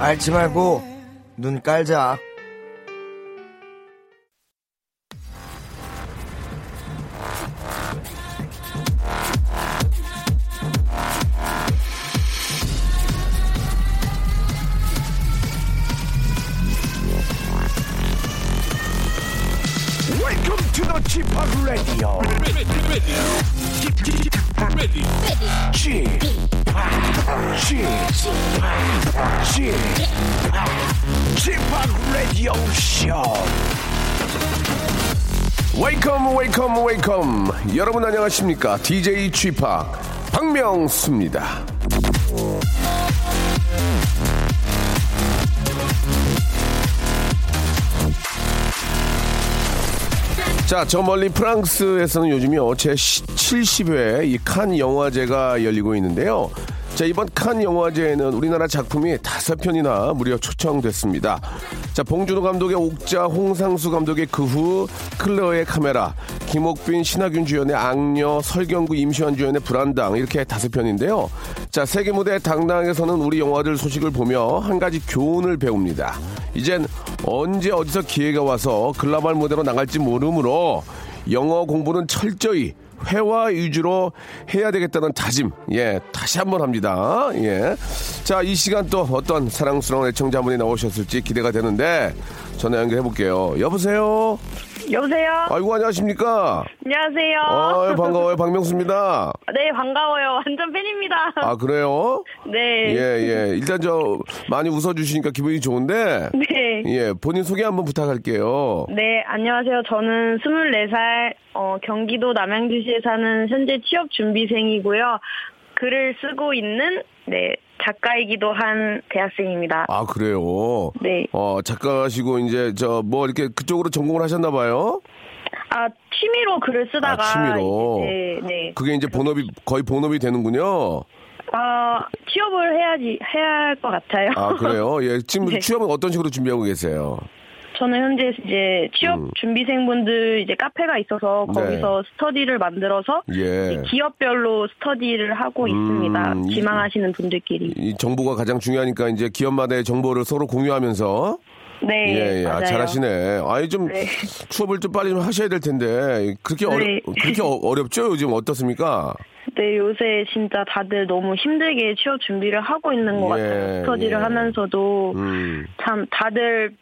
앓지 말고 눈 깔자. 안녕하십니까? DJ 취파 박명수입니다. 자 저 멀리 프랑스에서는 요즘요 제 70회 이 칸 영화제가 열리고 있는데요 자 이번 칸 영화제에는 우리나라 작품이 다섯 편이나 무려 초청됐습니다. 자 봉준호 감독의 옥자, 홍상수 감독의 그 후, 클레어의 카메라, 김옥빈, 신하균 주연의 악녀, 설경구, 임시완 주연의 불한당 이렇게 다섯 편인데요. 자 세계 무대 당당에서는 우리 영화들 소식을 보며 한 가지 교훈을 배웁니다. 이젠 언제 어디서 기회가 와서 글로벌 무대로 나갈지 모르므로 영어 공부는 철저히 회화 위주로 해야 되겠다는 다짐, 예, 다시 한번 합니다. 예. 자, 이 시간 또 어떤 사랑스러운 애청자분이 나오셨을지 기대가 되는데, 전화 연결해 볼게요. 여보세요? 여보세요? 아이고, 안녕하십니까? 안녕하세요. 아 반가워요. 박명수입니다. 네, 반가워요. 완전 팬입니다. 아, 그래요? 네. 예, 예. 일단 저, 많이 웃어주시니까 기분이 좋은데, 네. 예, 본인 소개 한번 부탁할게요. 네, 안녕하세요. 저는 24살, 어, 경기도 남양주시에 사는 현재 취업 준비생이고요. 글을 쓰고 있는, 네, 작가이기도 한 대학생입니다. 아, 그래요? 네. 어, 작가시고, 이제, 저, 뭐, 이렇게 그쪽으로 전공을 하셨나 봐요? 아, 취미로 글을 쓰다가. 아, 취미로? 이제, 네, 네. 그게 이제 본업이, 거의 본업이 되는군요. 아, 취업을 해야지, 해야 할 것 같아요. 아, 그래요? 예. 지금 네. 취업은 어떤 식으로 준비하고 계세요? 저는 현재 이제 취업 음. 준비생분들 이제 카페가 있어서 네. 거기서 스터디를 만들어서 예. 기업별로 스터디를 하고 있습니다. 이- 지망하시는 분들끼리. 이 정보가 가장 중요하니까 이제 기업마다의 정보를 서로 공유하면서 네, 예, 예. 아. 잘하시네. 아니 좀 네. 취업을 좀 빨리 좀 하셔야 될 텐데 그렇게 어려 네. 그렇게 어, 어렵죠? 요즘 어떻습니까? 네, 요새 진짜 다들 너무 힘들게 취업 준비를 하고 있는 것 예, 같아요. 스터디를 예. 하면서도 음. 참 다들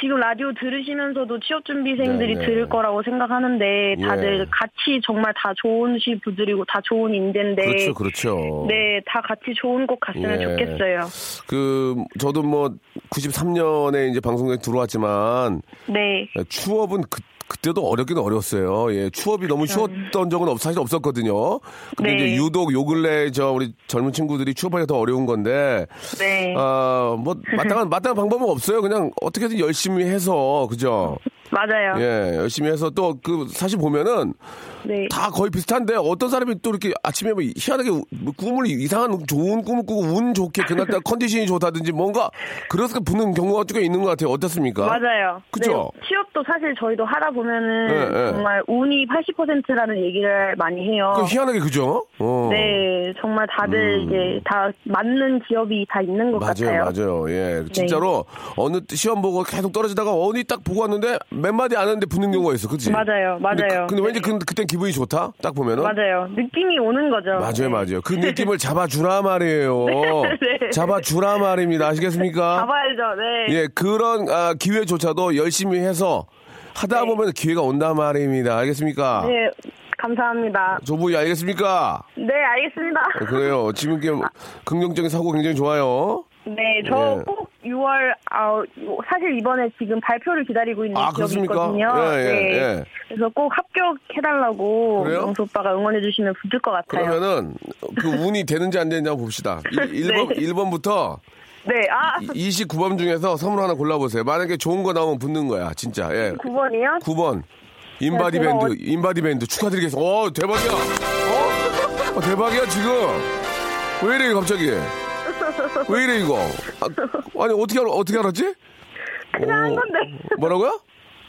지금 라디오 들으시면서도 취업 준비생들이 네, 네. 들을 거라고 생각하는데 다들 예. 같이 정말 다 좋으신 분들이고 다 좋은 인재인데 그렇죠, 그렇죠. 네, 다 같이 좋은 곳 갔으면 예. 좋겠어요. 그 저도 뭐 93년에 이제 방송에 들어왔지만 네. 추업은 그 그때도 어렵긴 어려웠어요. 예, 추업이 너무 쉬웠던 적은 없, 사실 없었거든요. 근데 네. 이제 유독 요 근래 저 우리 젊은 친구들이 추업하기가 더 어려운 건데, 네. 아, 뭐 마땅한 마땅한 방법은 없어요. 그냥 어떻게든 열심히 해서 그죠? 맞아요. 예, 열심히 해서 또 그 사실 보면은 네. 다 거의 비슷한데 어떤 사람이 또 이렇게 아침에 뭐 희한하게 뭐 꿈을 이상한 좋은 꿈을 꾸고 운 좋게 그날따라 컨디션이 좋다든지 뭔가 그래서 붙는 경우가 꽤 있는 것 같아요. 어떻습니까? 맞아요. 그죠? 네, 취업도 사실 저희도 하다 보면은 네, 네. 정말 운이 80%라는 얘기를 많이 해요. 그 희한하게 그죠? 어. 네, 정말 다들 이제 다 맞는 기업이 다 있는 것 맞아요, 같아요. 맞아요. 예, 진짜로 어느 시험 보고 계속 떨어지다가 어디 딱 보고 왔는데 몇 마디 안 했는데 붙는 경우가 있어, 그치 맞아요, 근데, 맞아요. 그, 근데 왠지 네. 그, 그땐 기분이 좋다, 딱 보면은. 맞아요. 느낌이 오는 거죠. 맞아요, 네. 맞아요. 그 느낌을 잡아주라 말이에요. 네. 잡아주라 말입니다. 아시겠습니까? 잡아야죠. 네. 예, 그런 아, 기회조차도 열심히 해서 하다 네. 보면 기회가 온단 말입니다. 알겠습니까? 네, 감사합니다. 조부이 알겠습니까? 네, 알겠습니다. 어, 그래요. 지금 이게 긍정적인 사고 굉장히 좋아요. 네, 저 예. 꼭 6월, 아, 사실 이번에 지금 발표를 기다리고 있는 아, 기업이 그렇습니까? 있거든요. 예, 예, 네. 예. 그래서 꼭 합격해달라고 그래요? 영수 오빠가 응원해주시면 붙을 것 같아요. 그러면은 그 운이 되는지 안 되는지 한번 봅시다. 1번, 네. 1번부터 네, 아, 29번 중에서 선물 하나 골라보세요. 만약에 좋은 거 나오면 붙는 거야. 진짜. 예. 9번이요? 9번. 인바디 네, 밴드, 어- 인바디 밴드 축하드리겠습니다. 어, 대박이야. 어? 어, 대박이야, 지금. 왜 이래, 갑자기? 왜 이래, 이거? 아, 니 어떻게, 알, 어떻게 알았지? 그냥 한 어, 건데. 뭐라고요?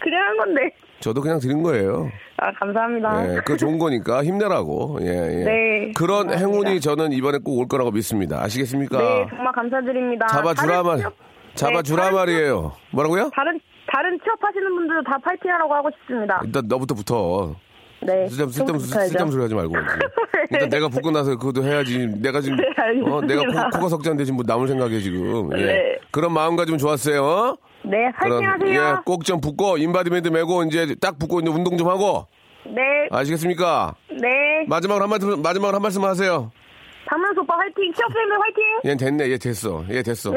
그냥 한 건데. 저도 그냥 드린 거예요. 아, 감사합니다. 예, 그거 좋은 거니까 힘내라고. 예, 예. 네, 그런 감사합니다. 행운이 저는 이번에 꼭 올 거라고 믿습니다. 아시겠습니까? 네, 정말 감사드립니다. 잡아주라 말, 취업- 잡아주라 네, 말이에요. 뭐라고요? 다른 다른 취업하시는 분들도 다 파이팅하라고 하고 싶습니다. 일단 너부터 붙어. 네. 쓸데없는 쓸데없는. 쓸데없는 소리 하지 말고. 일단 내가 붙고 나서 그것도 해야지. 내가 지금 네. 어, 내가 코, 코가 석자인데 지금 뭐 남을 생각해 지금. 예. 네. 그런 마음가짐 좋았어요. 어? 네, 파이팅 하세요. 예, 꼭 좀 붙고 인바디 밴드 메고 이제 딱 붙고 이제 운동 좀 하고 네, 아시겠습니까? 네. 마지막으로 한 말씀 마지막으로 한 말씀 하세요. 박명수 오빠 화이팅! 취업생들 화이팅! 얘 됐네, 얘 됐어, 얘 됐어.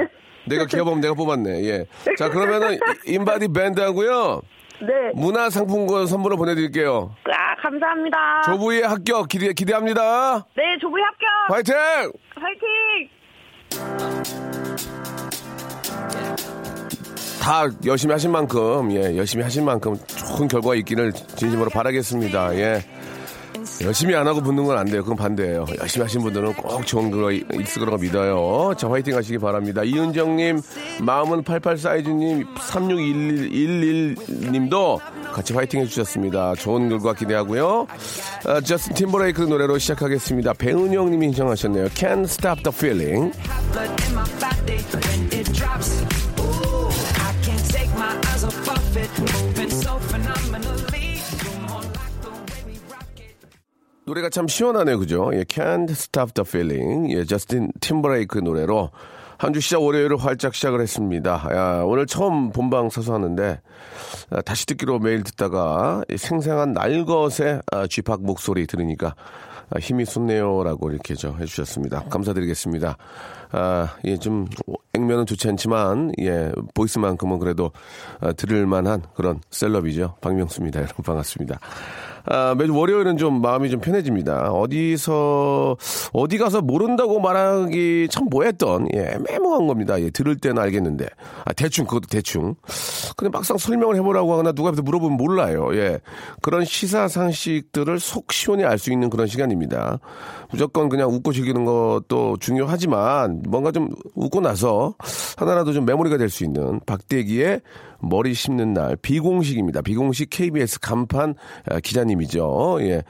내가 기어보면 내가 뽑았네. 예. 자 그러면은 인바디 밴드 하고요 네. 문화 상품권 선물로 보내드릴게요. 아, 감사합니다. 조부의 합격 기대 기대합니다. 네, 조부의 합격! 화이팅! 화이팅! 다 열심히 하신 만큼, 예, 열심히 하신 만큼 좋은 결과가 있기를 진심으로 바라겠습니다. 예. 열심히 안 하고 붙는 건 안 돼요. 그건 반대예요. 열심히 하신 분들은 꼭 좋은 결과 있을 거라고 믿어요. 자, 화이팅 하시기 바랍니다. 이은정님, 마음은 88 사이즈님, 3611님도 같이 화이팅 해주셨습니다. 좋은 결과 기대하고요. 아, 저스틴 팀버레이크 노래로 시작하겠습니다. 배은영님이 신청하셨네요. Can't Stop the Feeling. 노래가 참 시원하네요, 그죠? 예, Can't Stop the Feeling. 예, 저스틴 팀버레이크 노래로 한 주 시작 월요일을 활짝 시작을 했습니다. 야, 오늘 처음 본방 서서 하는데 아, 다시 듣기로 매일 듣다가 이 생생한 날것의 아, 쥐팍 목소리 들으니까 아, 힘이 솟네요라고 이렇게 저 해주셨습니다. 감사드리겠습니다. 아, 예, 좀 액면은 좋지 않지만 예, 보이스만큼은 그래도 아, 들을 만한 그런 셀럽이죠. 박명수입니다. 여러분 반갑습니다. 아, 매주 월요일은 좀 마음이 좀 편해집니다. 어디서, 어디 가서 모른다고 말하기 참 뭐했던, 예, 애매모한 겁니다. 예, 들을 때는 알겠는데. 아, 대충, 그것도 대충. 근데 막상 설명을 해보라고 하거나 누가 앞에서 물어보면 몰라요. 예. 그런 시사 상식들을 속 시원히 알 수 있는 그런 시간입니다. 무조건 그냥 웃고 즐기는 것도 중요하지만 뭔가 좀 웃고 나서 하나라도 좀 메모리가 될 수 있는 박대기의 머리 심는 날 비공식입니다. 비공식 KBS 간판 아, 기자님이죠. 예.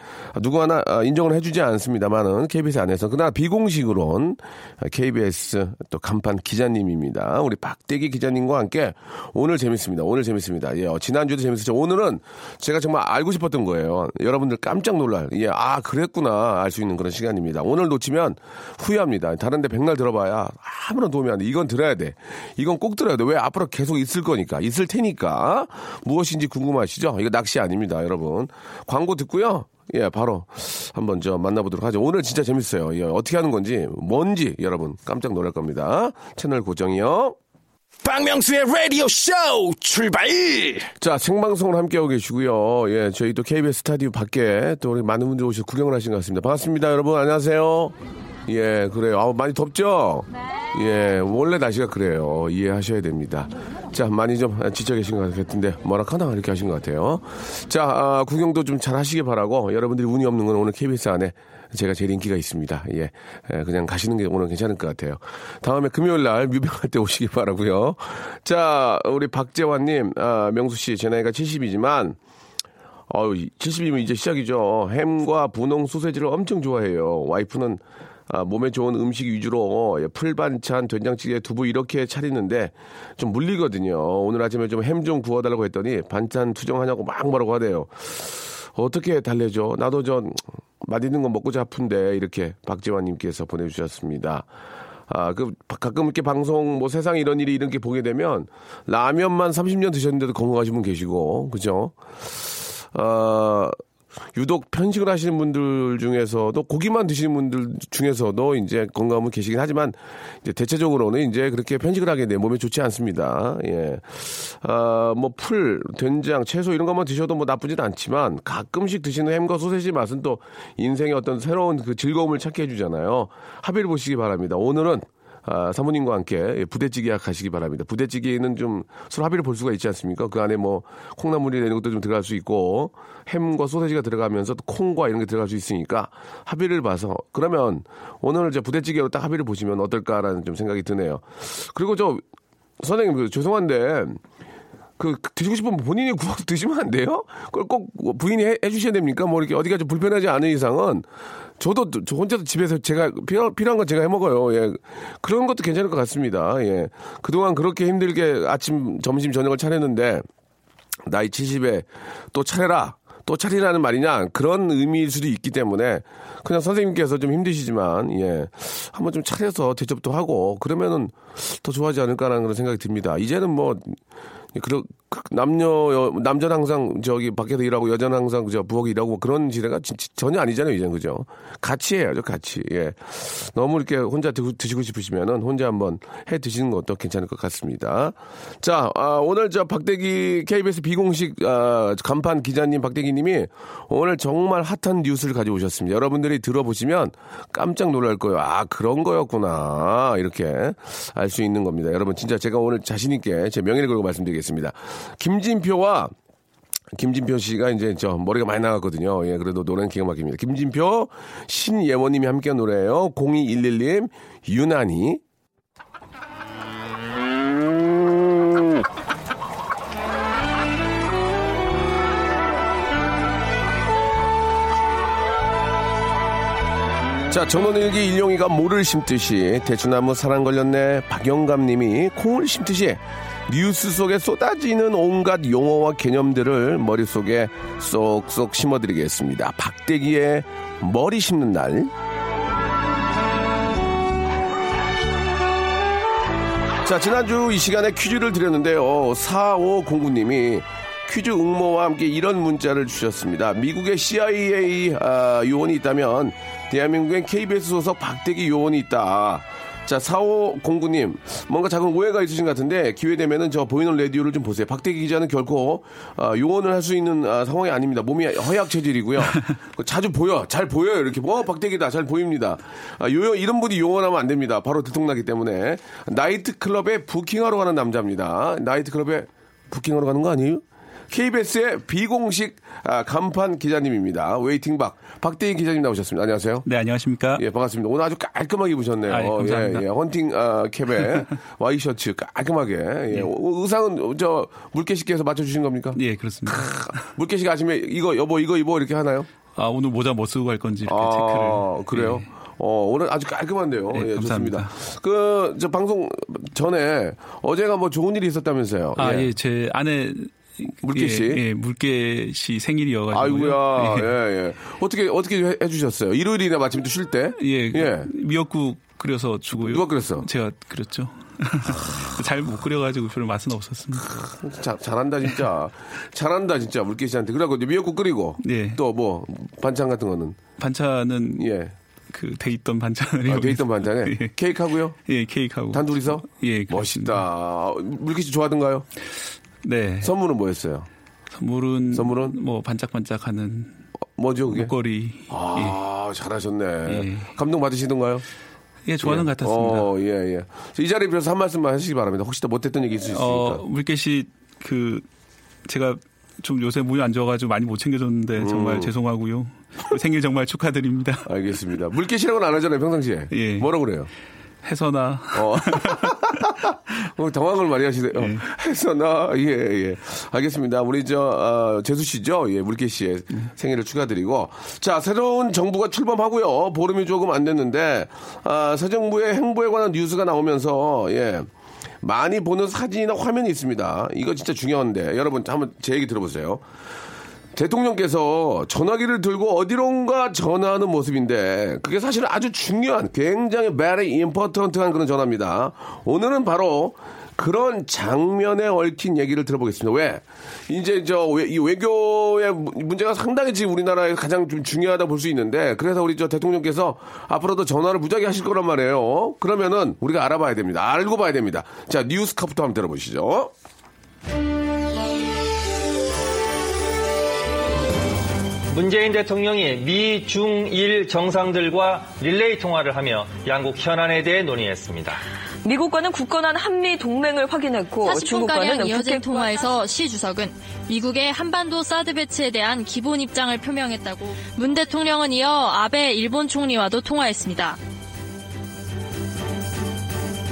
누구 하나 아, 인정을 해주지 않습니다만은 KBS 안에서 그러나 비공식으론 아, KBS 또 간판 기자님입니다. 우리 박대기 기자님과 함께 오늘 재밌습니다. 오늘 재밌습니다. 예. 어, 지난주도 재밌었죠. 오늘은 제가 정말 알고 싶었던 거예요. 여러분들 깜짝 놀랄. 예. 아 그랬구나 알 수 있는 그런 시간입니다. 오늘 놓치면 후회합니다. 다른데 백날 들어봐야 아무런 도움이 안 돼. 이건 들어야 돼. 이건 꼭 들어야 돼. 왜 앞으로 계속 있을 거니까. 있을 테니까. 무엇인지 궁금하시죠? 이거 낚시 아닙니다, 여러분. 광고 듣고요. 예, 바로 한번 저 만나보도록 하죠. 오늘 진짜 재밌어요. 예, 어떻게 하는 건지, 뭔지 여러분 깜짝 놀랄 겁니다. 채널 고정이요. 박명수의 라디오 쇼 출발! 자, 생방송을 함께하고 계시고요. 예, 저희 또 KBS 스타디오 밖에 또 우리 많은 분들이 오셔서 구경을 하신 것 같습니다. 반갑습니다, 여러분. 안녕하세요. 예, 그래요. 아우, 많이 덥죠? 예, 원래 날씨가 그래요. 이해하셔야 됩니다. 자, 많이 좀 지쳐 계신 것 같은데, 뭐라 카나 이렇게 하신 것 같아요. 자, 아, 구경도 좀 잘 하시기 바라고, 여러분들이 운이 없는 건 오늘 KBS 안에 제가 제일 인기가 있습니다. 예, 예, 그냥 가시는 게 오늘 괜찮을 것 같아요. 다음에 금요일 날 뮤병할 때 오시기 바라고요. 자, 우리 박재환님, 아, 명수 씨, 제 나이가 70이지만, 어우, 70이면 이제 시작이죠. 햄과 분홍 소세지를 엄청 좋아해요. 와이프는 아, 몸에 좋은 음식 위주로 예, 풀반찬, 된장찌개, 두부 이렇게 차리는데 좀 물리거든요. 오늘 아침에 좀 햄 좀 구워달라고 했더니 반찬 투정하냐고 막 뭐라고 하대요. 어떻게 달래죠? 나도 저 맛있는 거 먹고 싶은데 이렇게 박지환님께서 보내주셨습니다. 아, 그 가끔 이렇게 방송 뭐 세상 이런 일이 이런 게 보게 되면 라면만 30년 드셨는데도 건강하신 분 계시고 그죠? 어, 유독 편식을 하시는 분들 중에서도 고기만 드시는 분들 중에서도 이제 건강은 계시긴 하지만 이제 대체적으로는 이제 그렇게 편식을 하게 돼 몸에 좋지 않습니다. 예. 아, 뭐 풀, 된장, 채소 이런 것만 드셔도 뭐 나쁘진 않지만 가끔씩 드시는 햄과 소세지 맛은 또 인생의 어떤 새로운 그 즐거움을 찾게 해주잖아요. 합의를 보시기 바랍니다. 오늘은 아, 사모님과 함께 부대찌개 가시기 바랍니다. 부대찌개는 좀 서로 합의를 볼 수가 있지 않습니까? 그 안에 뭐 콩나물이 이런 것도 좀 들어갈 수 있고 햄과 소세지가 들어가면서 또 콩과 이런 게 들어갈 수 있으니까 합의를 봐서 그러면 오늘 이제 부대찌개로 딱 합의를 보시면 어떨까라는 좀 생각이 드네요. 그리고 저 선생님 그 죄송한데 그 드시고 싶으면 본인이 구워서 드시면 안 돼요? 그걸 꼭 부인이 해, 해주셔야 됩니까? 뭐 이렇게 어디가 좀 불편하지 않은 이상은 저도 저 혼자서 집에서 제가 필요, 필요한 건 제가 해 먹어요. 예. 그런 것도 괜찮을 것 같습니다. 예. 그동안 그렇게 힘들게 아침, 점심, 저녁을 차렸는데 나이 70에 또 차려라. 또 차리라는 말이냐 그런 의미일 수도 있기 때문에 그냥 선생님께서 좀 힘드시지만 예 한번 좀 차려서 대접도 하고 그러면은 더 좋아하지 않을까라는 그런 생각이 듭니다. 이제는 뭐 그런 남녀 여- 남자는 항상 저기 밖에서 일하고 여자는 항상 저 부엌에 일하고 뭐 그런 시대가 진- 진- 전혀 아니잖아요 이제는 그죠? 같이 해야죠 같이 예 너무 이렇게 혼자 드, 드시고 싶으시면은 혼자 한번 해 드시는 것도 괜찮을 것 같습니다. 자 아, 오늘 저 박대기 KBS 비공식 아, 간판 기자님 박대기님이 오늘 정말 핫한 뉴스를 가져오셨습니다. 여러분들이 들어보시면 깜짝 놀랄 거예요. 아 그런 거였구나 이렇게 알 수 있는 겁니다. 여러분 진짜 제가 오늘 자신 있게 제 명예를 걸고 말씀드리겠습니다. 김진표와 김진표 씨가 이제 저 머리가 많이 나갔거든요. 예, 그래도 노래는 기가 막힙니다. 김진표, 신예원님이 함께한 노래예요. 0211님, 유난히. 자, 전원일기 일용이가 모를 심듯이 대추나무 사랑 걸렸네 박영감 님이 콩을 심듯이 뉴스 속에 쏟아지는 온갖 용어와 개념들을 머릿속에 쏙쏙 심어드리겠습니다. 박대기의 머리 심는 날. 자, 지난주 이 시간에 퀴즈를 드렸는데요. 4509님이 퀴즈 응모와 함께 이런 문자를 주셨습니다. 미국의 CIA 아, 요원이 있다면 대한민국엔 KBS 소속 박대기 요원이 있다. 자, 4509님, 뭔가 작은 오해가 있으신 것 같은데, 기회되면은 저 보이는 라디오를 좀 보세요. 박대기 기자는 결코, 아, 요원을 할 수 있는 아, 상황이 아닙니다. 몸이 허약 체질이고요. 그 자주 보여. 잘 보여요. 이렇게. 어, 박대기다. 잘 보입니다. 아, 요, 이런 분이 요원하면 안 됩니다. 바로 들통나기 때문에. 나이트클럽에 부킹하러 가는 남자입니다. 나이트클럽에 부킹하러 가는 거 아니에요? KBS의 비공식 아, 간판 기자님입니다. waiting 박 박대기 기자님 나오셨습니다. 안녕하세요. 네, 안녕하십니까? 예, 반갑습니다. 오늘 아주 깔끔하게 입으셨네요. 아, 예, 감사합니다. 예, 예. 헌팅 아, 캡에 와이셔츠 깔끔하게. 예. 오, 의상은 저 물개씨께서 맞춰 주신 겁니까? 예, 그렇습니다. 물개씨가 아침에 이거 여보 이거 입어 이렇게 하나요? 아, 오늘 모자 뭐 쓰고 갈 건지 이렇게 아, 체크를. 그래요? 예. 어, 오늘 아주 깔끔한데요. 네, 예, 좋습니다. 감사합니다. 그, 저 방송 전에 어제가 뭐 좋은 일이 있었다면서요. 아, 예, 제 아내 물개 씨? 예, 예, 물개 씨 생일이어가지고. 아이고야, 예. 예, 예. 어떻게, 어떻게 해, 해주셨어요? 일요일이나 마침 또쉴 때? 예, 예. 미역국 끓여서 주고요. 누가 끓였어? 제가 끓였죠. 잘못 끓여가지고 별로 맛은 없었습니다. 자, 잘한다, 진짜. 잘한다, 진짜, 물개 씨한테. 그래갖고 이제 미역국 끓이고. 예. 또 뭐, 반찬 같은 거는. 반찬은 예. 그돼 있던 반찬을 아, 돼 있던 반찬에. 예. 케이크 하고요. 예, 케이크하고. 단둘이서? 예, 그렇습니다. 멋있다. 물개 씨 좋아하던가요? 네. 선물은 뭐였어요? 선물은 선물은? 뭐 반짝반짝하는 뭐죠, 그게? 목걸이. 아, 잘하셨네. 예. 감동 받으시던가요? 예, 좋아하는 것 같았습니다. 어, 예, 예. 이 자리에 비해서 한 말씀만 하시기 바랍니다. 혹시 또 못했던 얘기 있으니까. 어, 물개 씨 그 제가 좀 요새 몸이 안 좋아가지고 많이 못 챙겨줬는데 음. 정말 죄송하고요. 생일 정말 축하드립니다. 알겠습니다. 물개씨라고는 안 하잖아요, 평상시에. 예. 뭐라고 그래요? 해서나 어. 어, 당황을 많이 하시네요. 예. 해서 나, 예, 예. 알겠습니다. 우리 저, 어, 재수 씨죠? 예, 물개 씨의 생일을 축하드리고. 자, 새로운 정부가 출범하고요. 보름이 조금 안 됐는데, 아, 새 정부의 행보에 관한 뉴스가 나오면서, 예. 많이 보는 사진이나 화면이 있습니다. 이거 진짜 중요한데, 여러분 한번 제 얘기 들어보세요. 대통령께서 전화기를 들고 어디론가 전화하는 모습인데 그게 사실 아주 중요한 굉장히 very important한 그런 전화입니다. 오늘은 바로 그런 장면에 얽힌 얘기를 들어보겠습니다. 왜? 이제 저 이 외교의 문제가 상당히 지금 우리나라에 가장 좀 중요하다 볼 수 있는데 그래서 우리 저 대통령께서 앞으로도 전화를 무작위 하실 거란 말이에요. 그러면은 우리가 알아봐야 됩니다. 알고 봐야 됩니다. 자 뉴스카부터 한번 들어보시죠. 문재인 대통령이 미, 중, 일 정상들과 릴레이 통화를 하며 양국 현안에 대해 논의했습니다. 미국과는 굳건한 한미 동맹을 확인했고 40분가량 중국과는 이어진 통화에서 시 주석은 미국의 한반도 사드 배치에 대한 기본 입장을 표명했다고 문 대통령은 이어 아베 일본 총리와도 통화했습니다.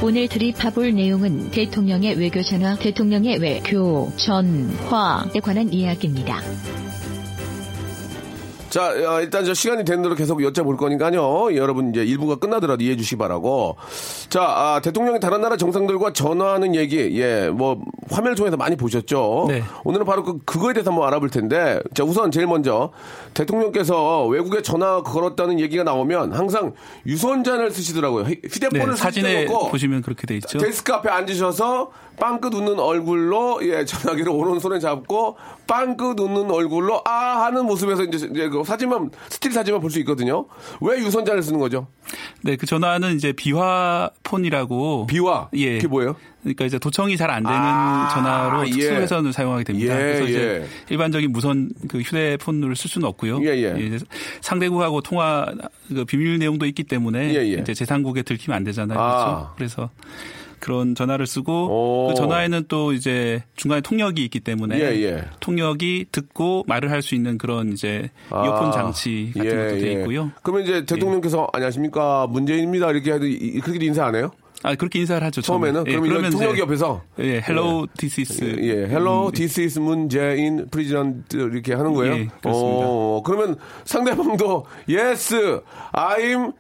오늘 드립해볼 내용은 대통령의 외교 전화, 대통령의 외교 전화에 관한 이야기입니다. 자, 어, 일단 저 시간이 되는 대로 계속 여쭤볼 거니까요. 여러분 이제 일부가 끝나더라도 이해해 주시기 바라고. 자, 아, 대통령이 다른 나라 정상들과 전화하는 얘기, 예, 뭐 화면을 통해서 많이 보셨죠. 네. 오늘은 바로 그, 그거에 대해서 한번 알아볼 텐데, 자, 우선 제일 먼저 대통령께서 외국에 전화 걸었다는 얘기가 나오면 항상 유선전화를 쓰시더라고요. 휴- 휴대폰을 네, 사진에 보시면 그렇게 돼 있죠. 데스크 앞에 앉으셔서 빵긋 웃는 얼굴로 예 전화기를 오른손에 잡고 빵긋 웃는 얼굴로 아 하는 모습에서 이제, 이제 그 사진만 스틸 사진만 볼 수 있거든요. 왜 유선전화를 쓰는 거죠? 네, 그 전화는 이제 비화폰이라고. 비화. 예. 그게 뭐예요? 그러니까 이제 도청이 잘 안 되는 아, 전화로 예. 특수 회선을 사용하게 됩니다. 예, 그래서 이제 예. 일반적인 무선 그 휴대폰을 쓸 수는 없고요. 예, 예. 상대국하고 통화 그 비밀 내용도 있기 때문에. 이제 제3국에 들키면 안 되잖아요. 아. 그렇죠? 그래서 그런 전화를 쓰고 오. 그 전화에는 또 이제 중간에 통역이 있기 때문에 예, 예. 통역이 듣고 말을 할 수 있는 그런 이제 아, 이어폰 장치 같은 예, 것도 돼 예. 있고요. 그러면 이제 대통령께서 안녕하십니까 문재인입니다 이렇게 해도 이- 그렇게 인사 안 해요? 아 그렇게 인사를 하죠. 처음에는 예, 그러면 이런 이제 옆에서 예, hello, this is 예, hello, this is 문재인 president 이렇게 하는 거예요. 예, 그렇습니다. 어, 그러면 상대방도 yes, I'm,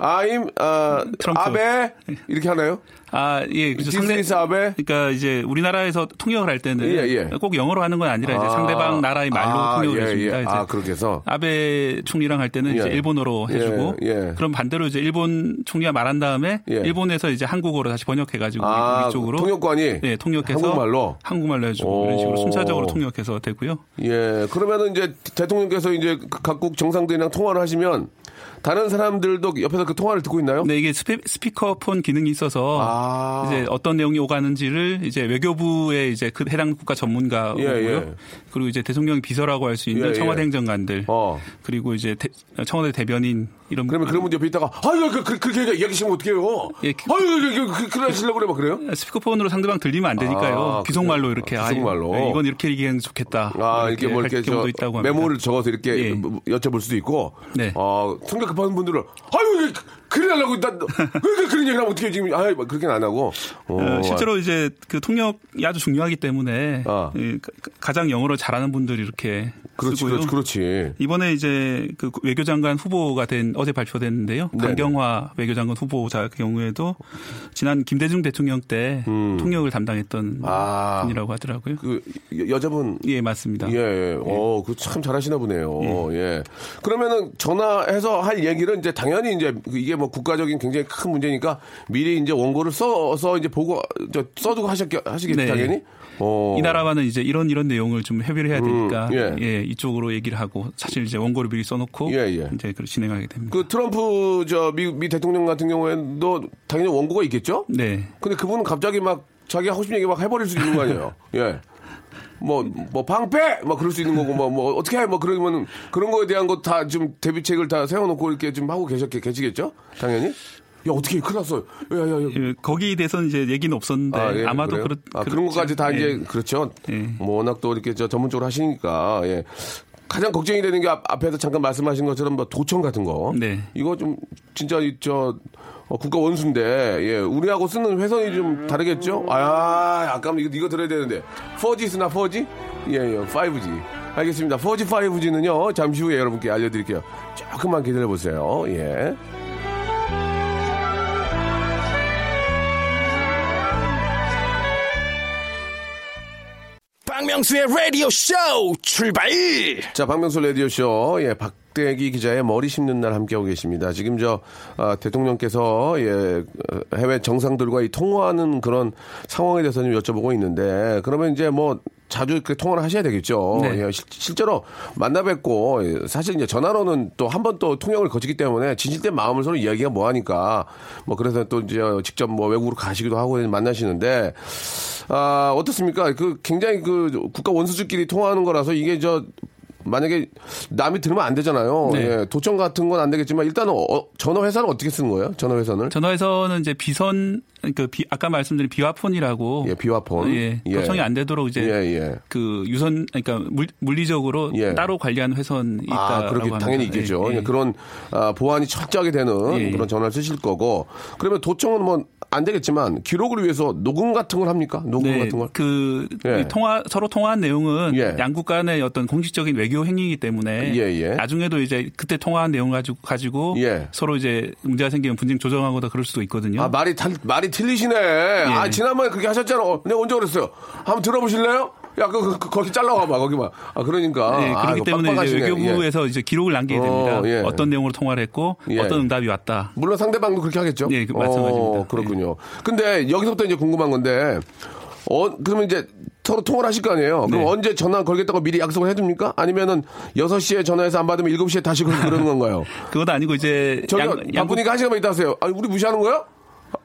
I'm, 아, 트럼프. 아베 이렇게 하나요? 아, 예. 그래서 is 아베. 그러니까 이제 우리나라에서 통역을 할 때는 예, 예. 꼭 영어로 하는 건 아니라 이제 아. 상대방 나라의 말로 아, 통역을 예, 해줍니다. 예. 이제 아, 그렇게 해서? 아베 총리랑 할 때는 이제 예. 일본어로 예, 해주고 예. 그럼 반대로 이제 일본 총리가 말한 다음에 예. 일본에서 이제 한국어로 다시 번역해가지고 아, 쪽으로 통역관이 예, 통역해서 한국말로? 한국말로 해주고 오. 이런 식으로 순차적으로 통역해서 되고요. 예, 그러면은 이제 대통령께서 이제 그 각국 정상들이랑 통화를 하시면 다른 사람들도 옆에서 그 통화를 듣고 있나요? 네, 이게 스피, 스피 커폰 기능이 있어서 아. 이제 어떤 내용이 오가는지를 이제 외교부의 이제 그 해당 국가 전문가고요. 예, 예. 그리고 이제 대통령 비서라고 할 수 있는 예, 예. 청와대 행정관들. 어. 그리고 이제 대- 청와대 대변인 이런 그러면 그런 분들 옆에 있다가 아유 그, 그, 그렇게 얘기하시면 어떡해요? 예, 아유 그, 그, 그래 하시려고 그래 막 그래요? 스피커폰으로 상대방 들리면 안 되니까요. 아, 비속말로 이렇게 아, 아, 비속말로. 예, 이건 이렇게 얘기하는 게 좋겠다. 아, 이렇게 뭐할 이렇게 저. 메모를 적어서 이렇게 예. 뭐 여쭤볼 수도 있고. 네. 어, 성격 급한 분들은 아유, 왜 그래 하려고 나 그러니까 그런 얘기를 하면 어떻게 지금 아유, 그렇게는 안 하고. 어, 어, 실제로 이제 그 통역이 아주 중요하기 때문에 아. 가- 가장 영어를 잘하는 분들이 이렇게 그렇지, 쓰고요. 그렇지, 그렇지. 이번에 이제 그 외교장관 후보가 된 어제 발표됐는데요. 네네. 강경화 외교장관 후보자 경우에도 지난 김대중 대통령 때 통역을 담당했던 음. 아. 분이라고 하더라고요. 그 여- 여자분 예, 맞습니다. 예, 예. 어, 그 참 잘하시나 보네요. 예. 그러면은 전화해서 할 얘기를 이제 당연히 이제 그 이게 뭐 국가적인 굉장히 큰 문제니까 미리 이제 원고를 써서 이제 보고 저 써두고 하셨겠 하시겠죠 네. 당연히. 어. 이 나라와는 이제 이런 이런 내용을 좀 협의를 해야 되니까 예. 예. 이쪽으로 얘기를 하고 사실 이제 원고를 미리 써놓고 예, 예. 이제 그 진행하게 됩니다. 그 트럼프 저 미, 미 대통령 같은 경우에도 당연히 원고가 있겠죠? 네. 근데 그분은 갑자기 막 자기가 하고 싶은 얘기 막 해버릴 수 있는 거 아니에요? 예. 뭐, 뭐, 방패! 막 그럴 수 있는 거고, 뭐, 뭐, 어떻게 해? 뭐, 그러면, 그런 거에 대한 거다좀 대비책을 다 세워놓고 이렇게 좀 하고 계셨, 계시겠죠? 당연히? 야, 어떻게 해? 큰일 났어. 야, 야, 야. 예, 거기에 대해서는 이제 얘기는 없었는데 아, 예, 그래요? 그렇 아, 그런 것까지 다 예. 이제, 그렇죠. 예. 뭐, 워낙 또 이렇게 저 전문적으로 하시니까, 예. 가장 걱정이 되는 게 앞, 앞에서 잠깐 말씀하신 것처럼 뭐 도청 같은 거. 네. 이거 좀 진짜 이저 어, 국가 원수인데 예 우리하고 쓰는 회선이 좀 다르겠죠? 아 아까 이거 이거 들어야 되는데 4G 쓰나 4G? 예 예 5G 알겠습니다 4G 5G는요 잠시 후에 여러분께 알려 드릴게요 조금만 기다려 보세요 예. 박명수의 라디오 쇼 출발! 자, 박명수 라디오 쇼, 예, 박대기 기자의 머리 심는 날 함께하고 계십니다. 지금 저, 아, 대통령께서, 예, 어, 해외 정상들과 이 통화하는 그런 상황에 대해서 좀 여쭤보고 있는데, 그러면 이제 뭐, 자주 이렇게 통화를 하셔야 되겠죠. 네. 예, 실, 실제로 만나 뵙고, 예, 사실 이제 전화로는 또 한 번 또 통역을 거치기 때문에 진실된 마음을 서로 이야기가 뭐 하니까, 뭐 그래서 또 이제 직접 뭐 외국으로 가시기도 하고 만나시는데, 아, 어떻습니까? 그 굉장히 그 국가 원수들끼리 통화하는 거라서 이게 저 만약에 남이 들으면 안 되잖아요. 네. 예, 도청 같은 건 안 되겠지만 일단은 어, 전화 회사는 어떻게 쓰는 거예요? 전화 회선을? 전화에서는 이제 비선 그 비, 아까 말씀드린 비화폰이라고 예, 비화폰. 예, 예. 도청이 안 되도록 이제 예, 예. 그 유선 그러니까 물, 물리적으로 예. 따로 관리하는 회선이 있다라고 아, 그렇게. 당연히 있겠죠. 예, 예. 그런 아, 보안이 철저하게 되는 예, 예. 그런 전화를 쓰실 거고. 그러면 도청은 뭐 안 되겠지만 기록을 위해서 녹음 같은 걸 합니까? 녹음 네, 같은 걸? 그 예. 이 통화 서로 통화한 내용은 예. 양국 간의 어떤 공식적인 외교 행위이기 때문에 예, 예. 나중에도 이제 그때 통화한 내용 가지고 가지고 예. 서로 이제 문제가 생기면 분쟁 조정하거나 그럴 수도 있거든요. 아 말이 탈- 말이 틀리시네. 아 지난번에 그렇게 하셨잖아. 어, 내가 언제 그랬어요? 한번 들어보실래요? 야, 그, 그, 그 거기 잘라와봐 거기만. 아 그러니까. 네, 아, 그렇기 이거 때문에 이제. 외교부에서 이제 기록을 남기게 됩니다. 어, 예. 어떤 내용으로 통화를 했고 예. 어떤 응답이 왔다. 물론 상대방도 그렇게 하겠죠. 네, 그 마찬가지입니다. 어, 그렇군요. 근데 여기서부터 이제 궁금한 건데, 어, 그러면 이제 서로 통화를 하실 거 아니에요? 그럼 네. 언제 전화 걸겠다고 미리 약속을 해둡니까? 아니면은 6시에 전화해서 안 받으면 7시에 다시 걸 그러는 건가요? 그것도 아니고 이제 저기 양- 바쁘니까 한 시간만 있다 하세요. 아, 우리 무시하는 거야?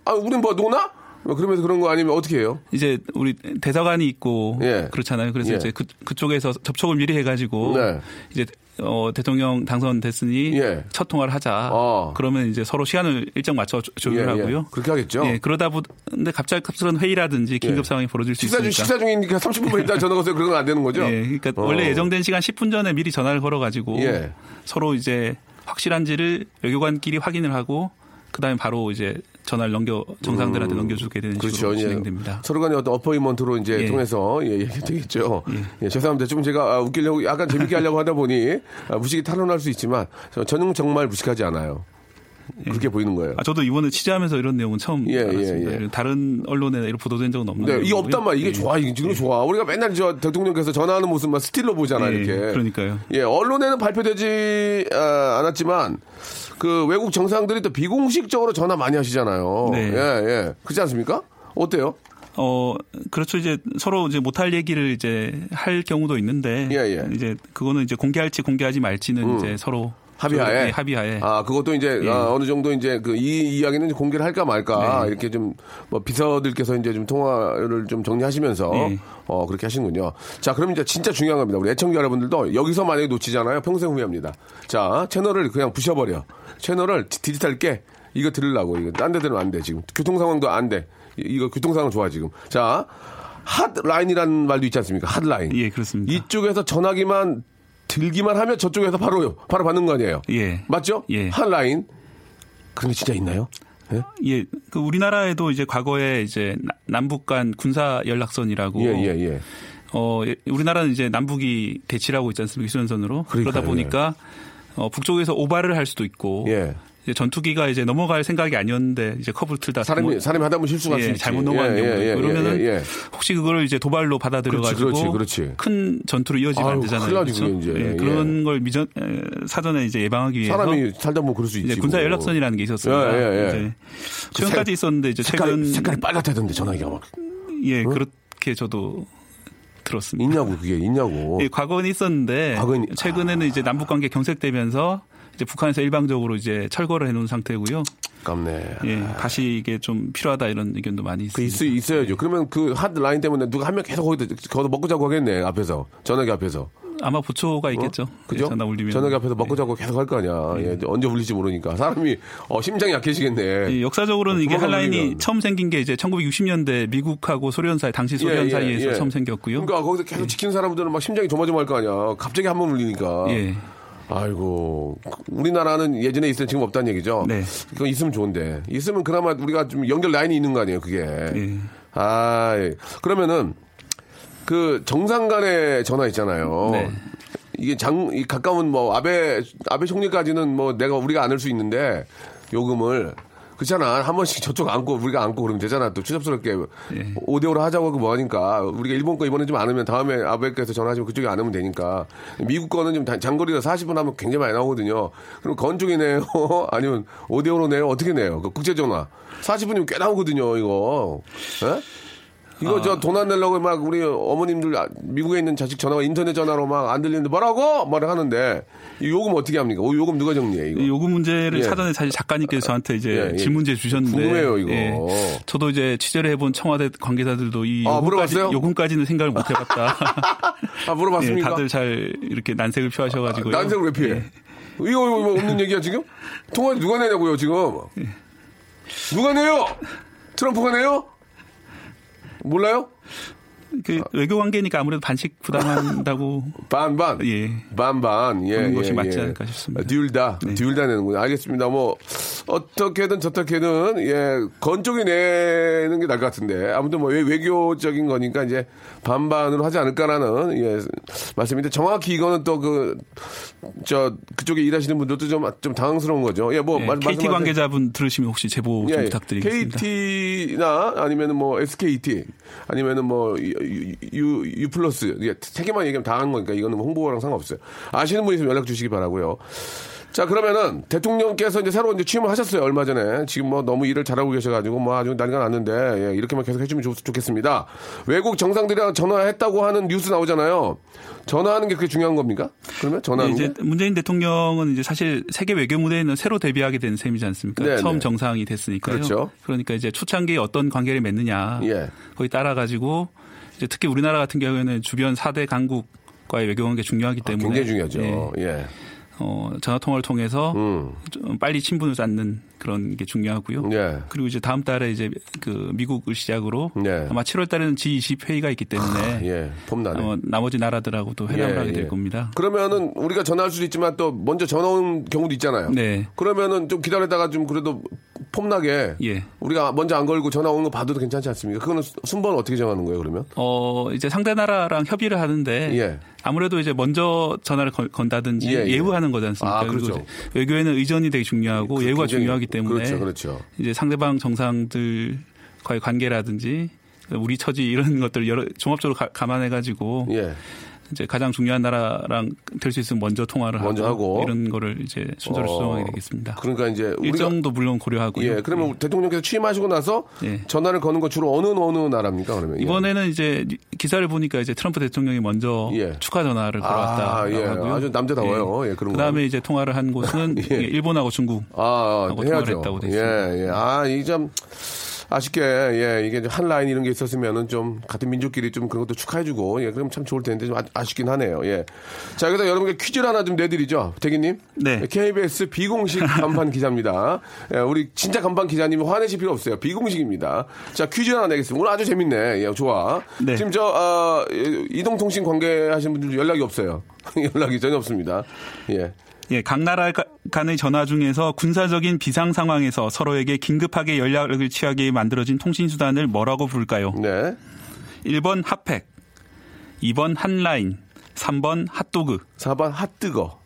아, 우린 뭐 노나? 뭐 그러면서 그런 거 아니면 어떻게 해요? 이제 우리 대사관이 있고 예. 그렇잖아요. 그래서 예. 이제 그, 그쪽에서 접촉을 미리 해가지고 네. 이제 어, 대통령 당선됐으니 예. 첫 통화를 하자. 어. 그러면 이제 서로 시간을 일정 맞춰 조- 조율하고요. 예, 예. 그렇게 하겠죠. 예, 그러다 보는데 갑자기 갑작스러운 회의라든지 긴급 예. 상황이 벌어질 수 식사 중, 있으니까. 식사 중이니까 30분만 있다 전화 거세요. 그런 건 안 되는 거죠? 예, 그러니까 어. 원래 예정된 시간 10분 전에 미리 전화를 걸어가지고 예. 서로 이제 확실한지를 외교관끼리 확인을 하고 그다음에 바로 이제 전화를 넘겨 정상들한테 넘겨주게 되는 그렇죠. 식으로 예. 진행됩니다. 서로 간에 어떤 어퍼이먼트로 이제 예. 통해서 예, 얘기 되겠죠. 예. 죄송합니다. 좀 제가 아, 웃기려고 약간 재밌게 하려고 하다 보니 아, 무식이 탄원할 수 있지만 저- 저는 정말 무식하지 않아요. 그렇게 보이는 거예요. 아, 저도 이번에 취재하면서 이런 내용은 처음 예, 알았습니다. 예, 예. 다른 언론에 이런 보도된 적은 없는 네. 이게 없단 말이야. 이게 예. 좋아. 이게 지금 좋아. 우리가 맨날 저 대통령께서 전화하는 모습만 스틸로 보잖아, 예, 이렇게. 그러니까요. 예, 언론에는 발표되지 아, 않았지만 그 외국 정상들이 또 비공식적으로 전화 많이 하시잖아요. 네. 예, 예. 그렇지 않습니까? 어때요? 어, 그렇죠. 이제 서로 이제 못할 얘기를 이제 할 경우도 있는데. 예, 예. 이제 그거는 이제 공개할지 공개하지 말지는 음. 이제 서로. 합의하에. 예, 합의하에. 아, 그것도 이제 예. 아, 어느 정도 이제 그 이 이야기는 공개를 할까 말까 네. 이렇게 좀 뭐 비서들께서 이제 좀 통화를 좀 정리하시면서 예. 어 그렇게 하시는군요. 자, 그럼 이제 진짜 중요한 겁니다. 우리 애청자 여러분들도 여기서 만약에 놓치잖아요. 평생 후회합니다. 자, 채널을 그냥 부셔버려. 채널을 디- 디지털 깨. 이거 들으려고 이거 딴 데 들으면 안 돼 지금 교통 상황도 안 돼. 이- 이거 교통 상황 좋아 지금. 자, 핫라인이라는 말도 있지 않습니까? 핫라인. 예, 그렇습니다. 이쪽에서 전화기만 들기만 하면 저쪽에서 바로 바로 받는 거 아니에요? 예. 맞죠? 예. 핫라인. 그런 게 진짜 있나요? 예? 예, 그 우리나라에도 이제 과거에 이제 나- 남북 간 군사 연락선이라고 예, 예, 예. 어, 예, 우리나라는 이제 남북이 대치하고 있지 않습니까? 휴전선으로. 그러니까요, 그러다 보니까 어, 북쪽에서 오발을 할 수도 있고 예. 이제 전투기가 이제 넘어갈 생각이 아니었는데 이제 컵을 틀다 사람이 잘못- 사람이 하다 보면 실수가 예. 잘못 넘어가는 예, 예, 있고 예, 그러면은 예, 예. 혹시 그거를 이제 도발로 받아들여 가지고 그렇지, 그렇지. 큰 전투로 이어지면 안 아유, 되잖아요. 큰일 나지, 그렇죠? 예, 그런 걸 미전 에, 사전에 이제 예방하기 위해서 사람이 살다 보면 그럴 수 있지. 군사 뭐. 연락선이라는 게 있었습니다. 예, 예, 예. 이제 그 최근까지 색- 있었는데 이제 색깔이, 최근 색깔이 빨갛다던데 전화기가 막예 그렇게 저도 들었습니다. 있냐고 그게 있냐고. 예, 과거는 있었는데 과거는- 최근에는 이제 남북 관계 경색되면서 이제 북한에서 일방적으로 이제 철거를 해놓은 상태고요. 깝네. 예, 다시 이게 좀 필요하다 이런 의견도 많이 그 있습니다. 있, 있어야죠. 그러면 그 핫라인 때문에 누가 한 명 계속 거기다 거기서 먹고 자고 하겠네 앞에서 전화기 앞에서. 아마 보초가 있겠죠. 어? 그죠? 전화 울리면. 전화기 앞에서 먹고 자고 계속 할 거 아니야. 예, 언제 울릴지 모르니까 사람이 어, 심장이 약해지겠네. 예, 역사적으로는 이게 도망가 한라인이. 처음 생긴 게 이제 1960년대 미국하고 소련 사이 당시 소련 예, 예, 사이에서 예. 처음 생겼고요. 그러니까 거기서 계속 지키는 사람들은 막 심장이 조마조마할 거 아니야. 갑자기 한 번 울리니까. 예. 아이고 우리나라는 예전에 있을 지금 없다는 얘기죠. 네. 그거 있으면 좋은데 있으면 그나마 우리가 좀 연결 라인이 있는 거 아니에요, 그게. 예. 아 그러면은 그 정상 간의 전화 있잖아요. 네. 이게 장이 가까운 뭐 아베 아베 총리까지는 뭐 내가 우리가 안을 수 있는데 요금을 그렇잖아. 한 번씩 저쪽 안고 우리가 안고 그러면 되잖아. 또 추잡스럽게 예. 오대오로 하자고 하고 뭐 하니까. 우리가 일본 거 이번에 좀 안 하면 다음에 아베께서 전화하시면 그쪽에 안 하면 되니까. 미국 거는 좀 단- 장거리가 40분 하면 굉장히 많이 나오거든요. 그럼 건쪽이 내요? 아니면 오대오로 내요? 어떻게 내요? 그 국제전화. 40분이면 꽤 나오거든요 이거. 예? 이거 저돈 안 내려고 막 우리 어머님들 아, 미국에 있는 자식 전화가 인터넷 전화로 막 안 들리는데 뭐라고 말을 하는데 이 요금 어떻게 합니까? 어, 요금 누가 정리해 이거? 이 요금 문제를 예. 사전에 사실 작가님께서 저한테 이제 예, 예. 질문제 주셨는데 궁금해요, 이거. 저도 이제 취재를 해본 청와대 관계자들도 이 아, 요금까지? 요금까지는 생각을 못 해봤다. 아 물어봤습니까? 예, 다들 잘 이렇게 난색을 표하셔가지고 아, 난색을 왜 피해? 이거, 이거 뭐 없는 얘기야 지금? 통화 누가 내냐고요 지금? 누가 내요? 트럼프가 내요? 몰라요? 그 외교 관계니까 아무래도 반씩 부담한다고 반반. 예. 반반. 예. 예, 것이 맞지 예. 않을까 싶습니다. 네. 둘 다. 둘다 내는군요. 알겠습니다. 뭐, 어떻게든 저떻게든, 예, 건쪽이 내는 게 나을 것 같은데. 아무튼 뭐, 외- 외교적인 거니까 이제 반반으로 하지 않을까라는, 예, 말씀인데 정확히 이거는 또 그, 저, 그쪽에 일하시는 분들도 좀, 좀 당황스러운 거죠. 예, 뭐, 예, 말- KT. 관계자분 들으시면 혹시 제보 좀 예, 부탁드리겠습니다. KT나 아니면은 뭐 SKT 아니면은 뭐 유, 유, 유 플러스 예, 세 개만 얘기하면 다 한 거니까 이거는 뭐 홍보랑 상관없어요. 아시는 분 있으면 연락 주시기 바라고요. 자 그러면은 대통령께서 이제 새로 이제 취임을 하셨어요 얼마 전에 지금 뭐 너무 일을 잘하고 계셔가지고 뭐 아주 난리가 났는데 예, 이렇게만 계속 해주면 좋, 좋겠습니다. 외국 정상들이랑 전화했다고 하는 뉴스 나오잖아요. 전화하는 게 그게 중요한 겁니까? 그러면 네, 전화하는 이제 게? 문재인 대통령은 이제 사실 세계 외교 무대에는 새로 데뷔하게 된 셈이지 않습니까? 네, 처음 네. 정상이 됐으니까요. 그렇죠. 러니까 이제 초창기에 어떤 관계를 맺느냐 예. 거기 따라 가지고 이제 특히 우리나라 같은 경우에는 주변 4대 강국과의 외교 관계 중요하기 아, 때문에 굉장히 중요하죠. 예. 예. 어, 전화 통화를 통해서 음. 좀 빨리 친분을 쌓는 그런 게 중요하고요. 예. 그리고 이제 다음 달에 이제 그 미국을 시작으로 예. 아마 7월 달에는 G20 회의가 있기 때문에 예. 폼나네. 어, 나머지 나라들하고도 회담을 예, 하게 될 예. 겁니다. 그러면은 우리가 전화할 수도 있지만 또 먼저 전화 온 경우도 있잖아요. 네. 그러면은 좀 기다렸다가 좀 그래도 폼나게 예. 우리가 먼저 안 걸고 전화 오는 거 봐도 괜찮지 않습니까? 그거는 수- 순번은 어떻게 정하는 거예요, 그러면? 어, 이제 상대 나라랑 협의를 하는데 예. 아무래도 이제 먼저 전화를 건, 건다든지 예, 예. 예우하는 거지 않습니까? 아, 그렇죠. 외교에는 의전이 되게 중요하고 예우가 굉장히- 중요하기 때문에 그렇죠, 그렇죠. 이제 상대방 정상들과의 관계라든지 우리 처지 이런 것들 여러 종합적으로 가, 감안해 가지고 예. 이제 가장 중요한 나라랑 될 수 있으면 먼저 통화를 먼저 하고. 이런 거를 이제 순서를 어, 수정하게 되겠습니다. 그러니까 이제 일정도 물론 고려하고요. 예, 그러면 대통령께서 취임하시고 나서 예. 전화를 거는 거 주로 어느 어느 나라입니까, 그러면? 예. 이번에는 이제 기사를 보니까 이제 트럼프 대통령이 먼저 예. 축하 전화를 아, 걸어왔다. 예. 하고요. 아주 남자다워요. 예, 그런 거. 그다음에 이제 통화를 한 곳은 예. 일본하고 중국. 아, 하고 해야죠. 통화를 했다고 돼 있습니다. 예, 예. 아, 좀 아쉽게 예, 이게 한 라인 이런 게 있었으면은 좀 같은 민족끼리 좀 그런 것도 축하해주고 예, 그럼 참 좋을 텐데 좀 아, 아쉽긴 하네요. 예. 자, 여기다 여러분께 퀴즈를 하나 좀 내드리죠, 대기님. 네. KBS 비공식 간판 기자입니다. 예, 우리 진짜 간판 기자님이 화내실 필요 없어요. 비공식입니다. 자, 퀴즈 하나 내겠습니다. 오늘 아주 재밌네. 예, 좋아. 네. 지금 저 어, 예, 이동통신 관계하시는 분들 연락이 없어요. 연락이 전혀 없습니다. 예. 예, 각 나라 가- 간의 전화 중에서 군사적인 비상 상황에서 서로에게 긴급하게 연락을 취하게 만들어진 통신 수단을 뭐라고 부를까요? 네. 1번 핫팩, 2번 한라인, 3번 핫도그. 4번 핫 뜨거.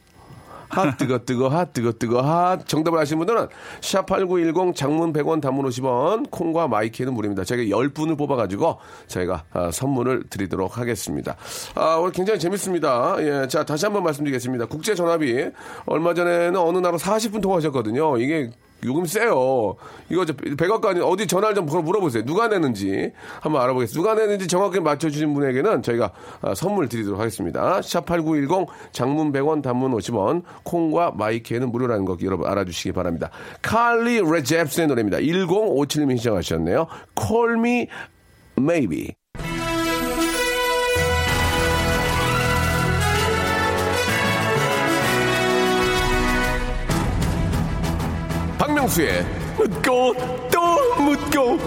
핫 뜨거 뜨거 핫 뜨거 뜨거 핫 정답을 아시는 분들은 샵8910 장문 100원 단문 50원 콩과 마이케이는 무료입니다. 저희가 10분을 뽑아가지고 저희가 아, 선물을 드리도록 하겠습니다. 아, 오늘 굉장히 재밌습니다. 예, 자 다시 한번 말씀드리겠습니다. 국제 전화비 얼마 전에는 어느 나라 40분 통화하셨거든요. 이게 요금 세요. 이거 저 백악관이 어디 전화를 좀 물어보세요. 누가 내는지 한번 알아보겠습니다. 누가 내는지 정확하게 맞춰주신 분에게는 저희가 아, 선물 드리도록 하겠습니다. 샵8910 장문 100원 단문 50원 콩과 마이케이는 무료라는 거 여러분 알아주시기 바랍니다. 칼리 레잽스의 노래입니다. 1057님이 신청하셨네요. Call me maybe. 박명수의 묻고 또 묻고.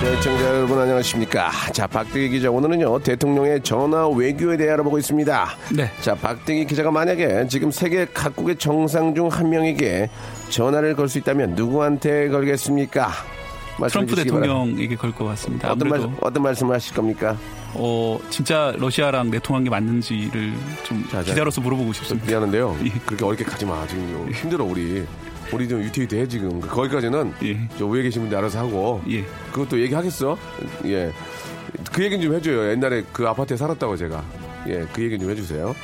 자, 시청자 여러분 안녕하십니까? 자 박대기 기자 오늘은요 대통령의 전화 외교에 대해 알아보고 있습니다. 네. 자 박대기 기자가 만약에 지금 세계 각국의 정상 중 한 명에게 전화를 걸 수 있다면 누구한테 걸겠습니까 트럼프. 대통령에게 걸 것 같습니다. 어떤, 말, 아무래도 어떤 말씀을 하실 겁니까 어, 진짜 러시아랑 내통한 게 맞는지를 좀 자, 자. 기자로서 물어보고 싶습니다. 미안한데요. 예. 그렇게 어렵게 가지 마. 지금 힘들어 우리. 우리 좀 위태위태 해 지금. 거기까지는 예. 저 위에 계신 분들 알아서 하고. 예. 그것도 얘기하겠어? 예. 그 얘기는 좀 해줘요. 옛날에 그 아파트에 살았다고 제가. 예, 그 얘기 좀 해주세요.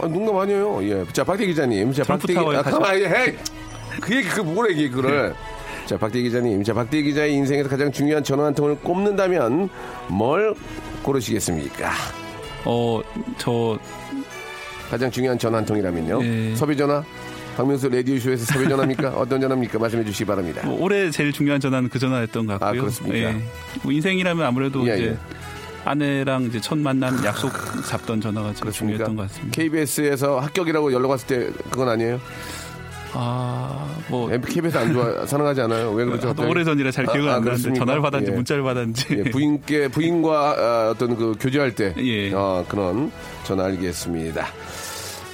아, 농담 아니에요. 예. 자, 박대 기자님. 자, 박대 타워에 아, 가만히 해. 그 얘기, 그 뭐래, 얘기, 그거를. 자, 박대 기자님. 자, 박대 기자의 인생에서 가장 중요한 전화 한 통을 꼽는다면 뭘 고르시겠습니까? 어, 저 가장 중요한 전화 한 통이라면요. 예. 섭외 전화? 박명수 라디오쇼에서 섭외 전화입니까? 어떤 전화입니까? 말씀해 주시기 바랍니다. 뭐 올해 제일 중요한 전화는 그 전화였던 것 같고요. 아, 그렇습니까? 뭐 인생이라면 아무래도 예, 이제 예. 아내랑 이제 첫 만남 약속 잡던 전화가 제일 그렇습니까? 중요했던 것 같습니다. KBS에서 합격이라고 연락 왔을 때 그건 아니에요? 아, 뭐 KBS 안 좋아 사랑하지 않아요? 왜 그러죠? 하도 오래 전이라 잘 기억은 아, 아, 안 나는데 그렇습니까? 전화를 받았는지 예. 문자를 받았는지. 예, 부인께 부인과 아, 어떤 그 교제할 때 예. 어, 그런 전화 알겠습니다.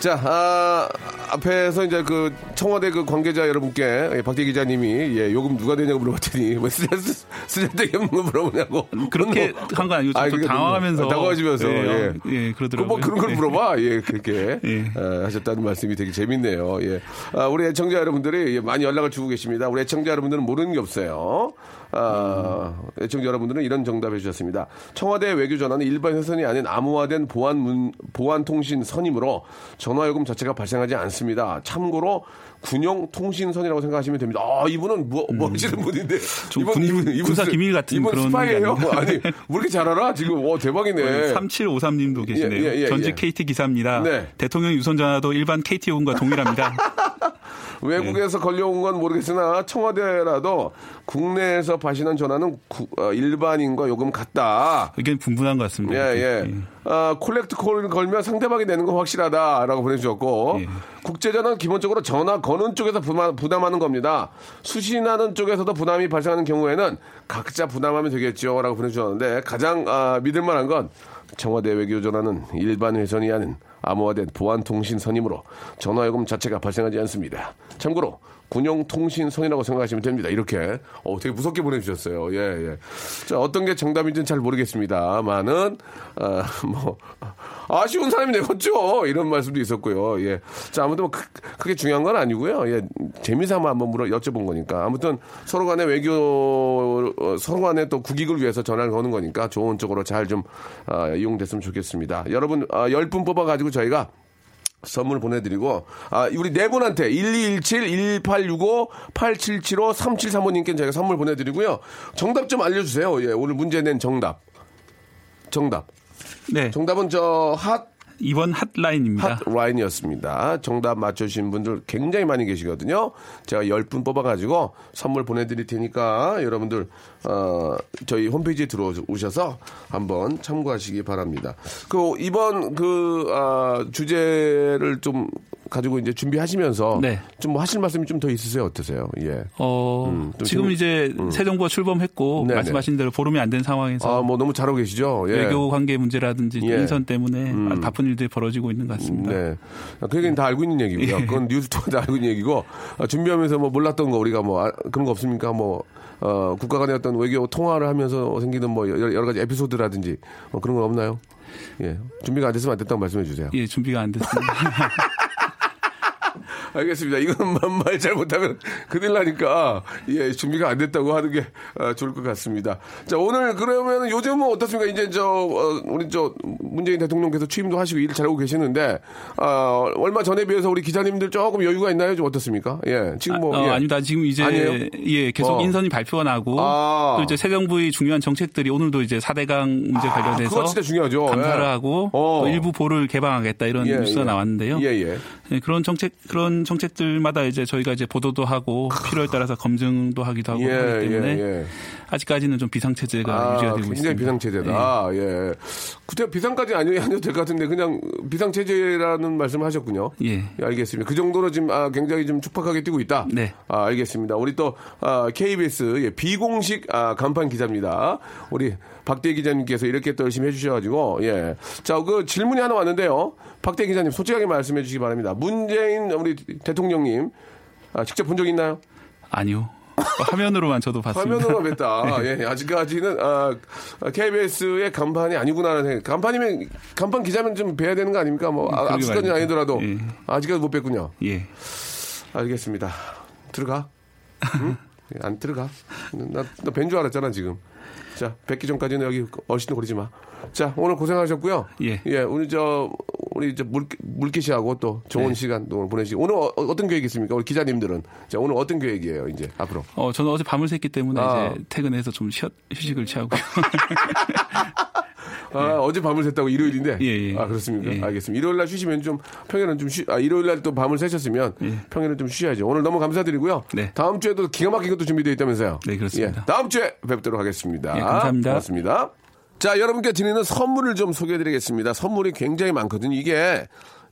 자, 아, 앞에서 이제 그 청와대 그 관계자 여러분께 예, 박대 기자님이 예, 요금 누가 되냐고 물어봤더니 뭐 쓰잘데기 쓰잘데기 없는 거 물어보냐고 그렇게 한 거 아니고 좀 아니, 그게 당황하면서 당황하시면서 예, 예. 예, 그 그러더라고요. 뭐 그런 걸 예. 물어봐. 예, 그렇게 예. 어, 하셨다는 말씀이 되게 재밌네요. 예. 아, 우리 애청자 여러분들이 예, 많이 연락을 주고 계십니다. 우리 애청자 여러분들은 모르는 게 없어요. 아, 애청자 여러분들은 이런 정답해 주셨습니다. 청와대 외교 전화는 일반 회선이 아닌 암호화된 보안 문, 보안 통신 선이므로 전화 요금 자체가 발생하지 않습니다. 참고로 군용 통신선이라고 생각하시면 됩니다. 아, 이분은 뭐, 뭐 하시는 분인데. 좀 군- 군사 기밀 같은 이분 그런 스파이예요? 아니, 왜 이렇게 잘 알아? 지금, 어, 대박이네. 3753님도 계시네요. 예, 예, 예, 전직 예. KT 기사입니다. 네. 대통령 유선 전화도 일반 KT 요금과 동일합니다. 외국에서 걸려온 건 모르겠으나 청와대라도 국내에서 발신한 전화는 구- 어, 일반인과 요금 같다. 의견 분분한 것 같습니다. 예, 예. 아, 콜렉트 콜을 걸면 상대방이 내는 거 확실하다라고 보내주셨고, 예. 국제전화는 기본적으로 전화 거는 쪽에서 부담, 부담 하는 겁니다. 수신하는 쪽에서도 부담이 발생하는 경우에는 각자 부담하면 되겠죠. 라고 보내주셨는데, 가장 아, 믿을만한 건 청와대 외교 전화는 일반 회선이 아닌 암호화된 보안통신선이므로 전화요금 자체가 발생하지 않습니다. 참고로 군용 통신선이라고 생각하시면 됩니다. 이렇게 어, 되게 무섭게 보내주셨어요. 예, 예. 자, 어떤 게 정답인지는 잘 모르겠습니다만은 아, 뭐 아쉬운 사람이 내겠죠. 이런 말씀도 있었고요. 예. 자, 아무튼 뭐 크, 크게 중요한 건 아니고요. 예, 재미삼아 한번 물어 여쭤본 거니까 아무튼 서로 간의 외교 어, 서로 간의 또 국익을 위해서 전화를 거는 거니까 좋은 쪽으로 잘좀 이용됐으면 좋겠습니다. 여러분 아, 10분 뽑아가지고 저희가 선물 보내드리고, 아, 우리 네 분한테 1217, 1865, 8775, 3735님께 저희가 선물 보내드리고요. 정답 좀 알려주세요. 예, 오늘 문제 낸 정답. 정답. 네. 정답은 저 핫, 이번 핫라인입니다. 핫라인이었습니다. 정답 맞춰주신 분들 굉장히 많이 계시거든요. 제가 10분 뽑아가지고 선물 보내드릴 테니까 여러분들, 어, 저희 홈페이지에 들어오셔서 한번 참고하시기 바랍니다. 그, 이번 그, 아, 주제를 좀 가지고 이제 준비하시면서 네. 좀뭐 하실 말씀이 좀 더 있으세요? 어떠세요? 예. 어, 음, 좀 지금 이제 새 정부가 출범했고 네네. 말씀하신 대로 보름이 안 된 상황에서 아, 뭐 너무 잘하고 계시죠? 예. 외교 관계 문제라든지 예. 인선 때문에 음. 바쁜 일들이 벌어지고 있는 것 같습니다. 네. 그 얘기는 다 알고 있는 얘기고요. 예. 그건 뉴스 통해 다 알고 있는 얘기고, 아, 준비하면서 뭐 몰랐던 거 우리가 뭐, 아, 그런 거 없습니까? 뭐, 어, 국가 간의 어떤 외교 통화를 하면서 생기는 뭐 여러, 여러 가지 에피소드라든지 뭐 그런 건 없나요? 예. 준비가 안 됐으면 안 됐다고 말씀해 주세요. 예, 준비가 안 됐습니다. 알겠습니다. 이건 말 잘못하면 큰일 나니까, 예, 준비가 안 됐다고 하는 게 아, 좋을 것 같습니다. 자, 오늘 그러면 요즘은 어떻습니까? 이제 저, 어, 우리 저, 문재인 대통령께서 취임도 하시고 일 잘하고 계시는데, 아, 얼마 전에 비해서 우리 기자님들 조금 여유가 있나요? 좀 어떻습니까? 예, 지금 뭐. 어, 예. 아닙니다. 지금 이제 아니에요? 예 계속 어. 인선이 발표가 나고 아. 또 이제 새 정부의 중요한 정책들이 오늘도 이제 4대강 문제 관련해서 그거 진짜 중요하죠. 감사를 예. 하고 어. 또 일부 보를 개방하겠다 이런 예, 뉴스가 예. 나왔는데요. 예, 예. 예, 그런 정책 그런 정책들마다 이제 저희가 이제 보도도 하고 필요에 따라서 검증도 하기도 하고 예, 하기 때문에 예, 예. 아직까지는 좀 비상 체제가 아, 유지가 되고 굉장히 있습니다. 비상 체제다. 예. 그때 비상까지 아니, 아니어도 될것 같은데 그냥 비상 체제라는 말씀을 하셨군요. 예. 알겠습니다. 그 정도로 지금 아, 굉장히 좀 촉박하게 뛰고 있다. 네. 아, 알겠습니다. 우리 또 아, KBS 예, 비공식 아, 간판 기자입니다. 우리 박대 기자님께서 이렇게 또 열심히 해주셔가지고 예. 자, 그 질문이 하나 왔는데요. 박대 기자님 솔직하게 말씀해 주시기 바랍니다. 문재인 우리 대통령님 아, 직접 본 적 있나요? 아니요. 화면으로만 저도 봤습니다. 화면으로 뵀다. 예, 아직까지는 아, KBS의 간판이 아니구나라는 생각. 간판이면 간판 기자면 좀 뵈야 되는 거 아닙니까? 뭐 아, 악수까지는. 아니더라도 예. 아직까지 못 뵀군요. 예. 알겠습니다. 들어가. 응? 예, 안 들어가. 나너뵌 줄 알았잖아 지금. 자, 뵙기 전까지는 여기 어시도 거리지 마. 자, 오늘 고생하셨고요. 예. 우리 저 우리 저 물, 물기 씨하고 또 좋은 네. 시간 또 보내시고 오늘 어, 떤 계획 있습니까? 우리 기자님들은 자, 오늘 어떤 계획이에요, 이제 앞으로? 어, 저는 어제 밤을 샜기 때문에 아. 이제 퇴근해서 좀 쉬, 휴식을 취하고요. 아, 어제 밤을 샜다고 일요일인데. 예, 예. 아, 그렇습니까? 예. 알겠습니다. 일요일 날 쉬시면 좀 평일은 좀 쉬, 아, 일요일 날 또 밤을 새셨으면 예. 평일은 좀 쉬셔야죠. 오늘 너무 감사드리고요. 네. 다음 주에도 기가 막힌 것도 준비되어 있다면서요. 네, 그렇습니다. 예, 다음 주에 뵙도록 하겠습니다. 예, 감사합니다. 고맙습니다. 자, 여러분께 드리는 선물을 좀 소개해 드리겠습니다. 선물이 굉장히 많거든요. 이게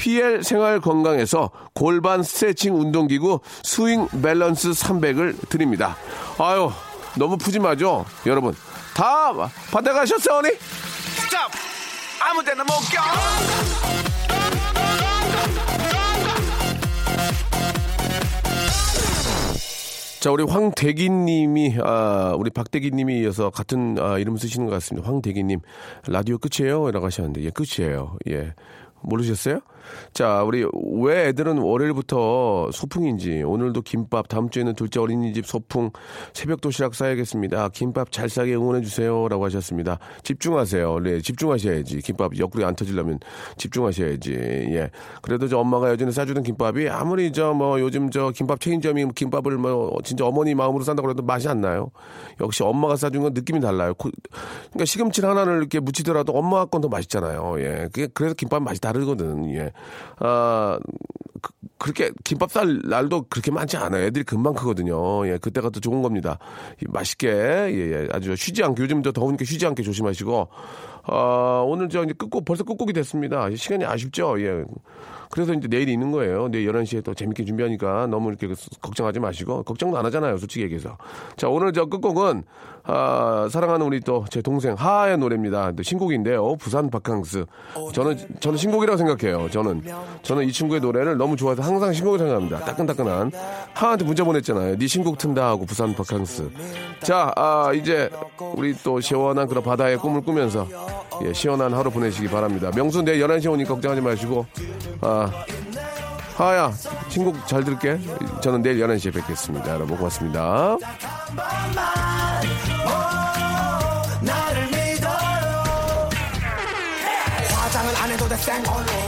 PL 생활 건강에서 골반 스트레칭 운동기구 스윙 밸런스 300을 드립니다. 아유, 너무 푸짐하죠? 여러분, 다 받아가셨어요, 언니? 스탑! 아무 데나 못 껴! 자, 우리 황대기님이, 아, 우리 박대기님이 이어서 같은 아, 이름 쓰시는 것 같습니다. 황대기님, 라디오 끝이에요? 라고 하셨는데, 예, 끝이에요. 예. 모르셨어요? 자, 우리 왜 애들은 월요일부터 소풍인지 오늘도 김밥, 다음 주에는 둘째 어린이집 소풍, 새벽 도시락 싸야겠습니다. 김밥 잘 싸게 응원해 주세요라고 하셨습니다. 집중하세요. 네, 집중하셔야지. 김밥 옆구리 안 터지려면 집중하셔야지. 예. 그래도 저 엄마가 예전에 싸주던 김밥이 아무리 저 뭐 요즘 저 김밥 체인점이 김밥을 뭐 진짜 어머니 마음으로 싼다고 해도 맛이 안 나요. 역시 엄마가 싸준 건 느낌이 달라요. 고- 그러니까 시금치 하나를 이렇게 무치더라도 엄마 건 더 맛있잖아요. 예. 그래서 김밥 맛이 다르거든. 예. 아, 그, 그렇게 김밥 쌀 날도 그렇게 많지 않아요. 애들이 금방 크거든요. 예. 그때가 더 좋은 겁니다. 이 맛있게 예, 예. 아주 쉬지 않게 요즘 더 더우니까 쉬지 않게 조심하시고 아, 오늘 저 이제 끝곡 벌써 끝곡이 됐습니다. 시간이 아쉽죠. 예. 그래서 이제 내일 있는 거예요. 내일 11시에 또 재밌게 준비하니까 너무 이렇게 걱정하지 마시고 걱정도 안 하잖아요. 솔직히 얘기해서. 자, 오늘 저 끝곡은 아, 사랑하는 우리 또 제 동생 하하의 노래입니다. 또 신곡인데요. 부산 바캉스. 저는 저는 신곡이라고 생각해요. 저는 저는 이 친구의 노래를 너무 좋아해서 항상 신곡을 생각합니다. 따끈따끈한 하한테 문자 보냈잖아요. 네 신곡 튼다 하고 부산 바캉스. 자, 아, 이제 우리 또 시원한 그런 바다의 꿈을 꾸면서 예, 시원한 하루 보내시기 바랍니다. 명수 내일 11시에 오니까 걱정하지 마시고 아, 하야 신곡 잘 들을게. 저는 내일 11시에 뵙겠습니다. 여러분 고맙습니다. 나를 믿어요 화장을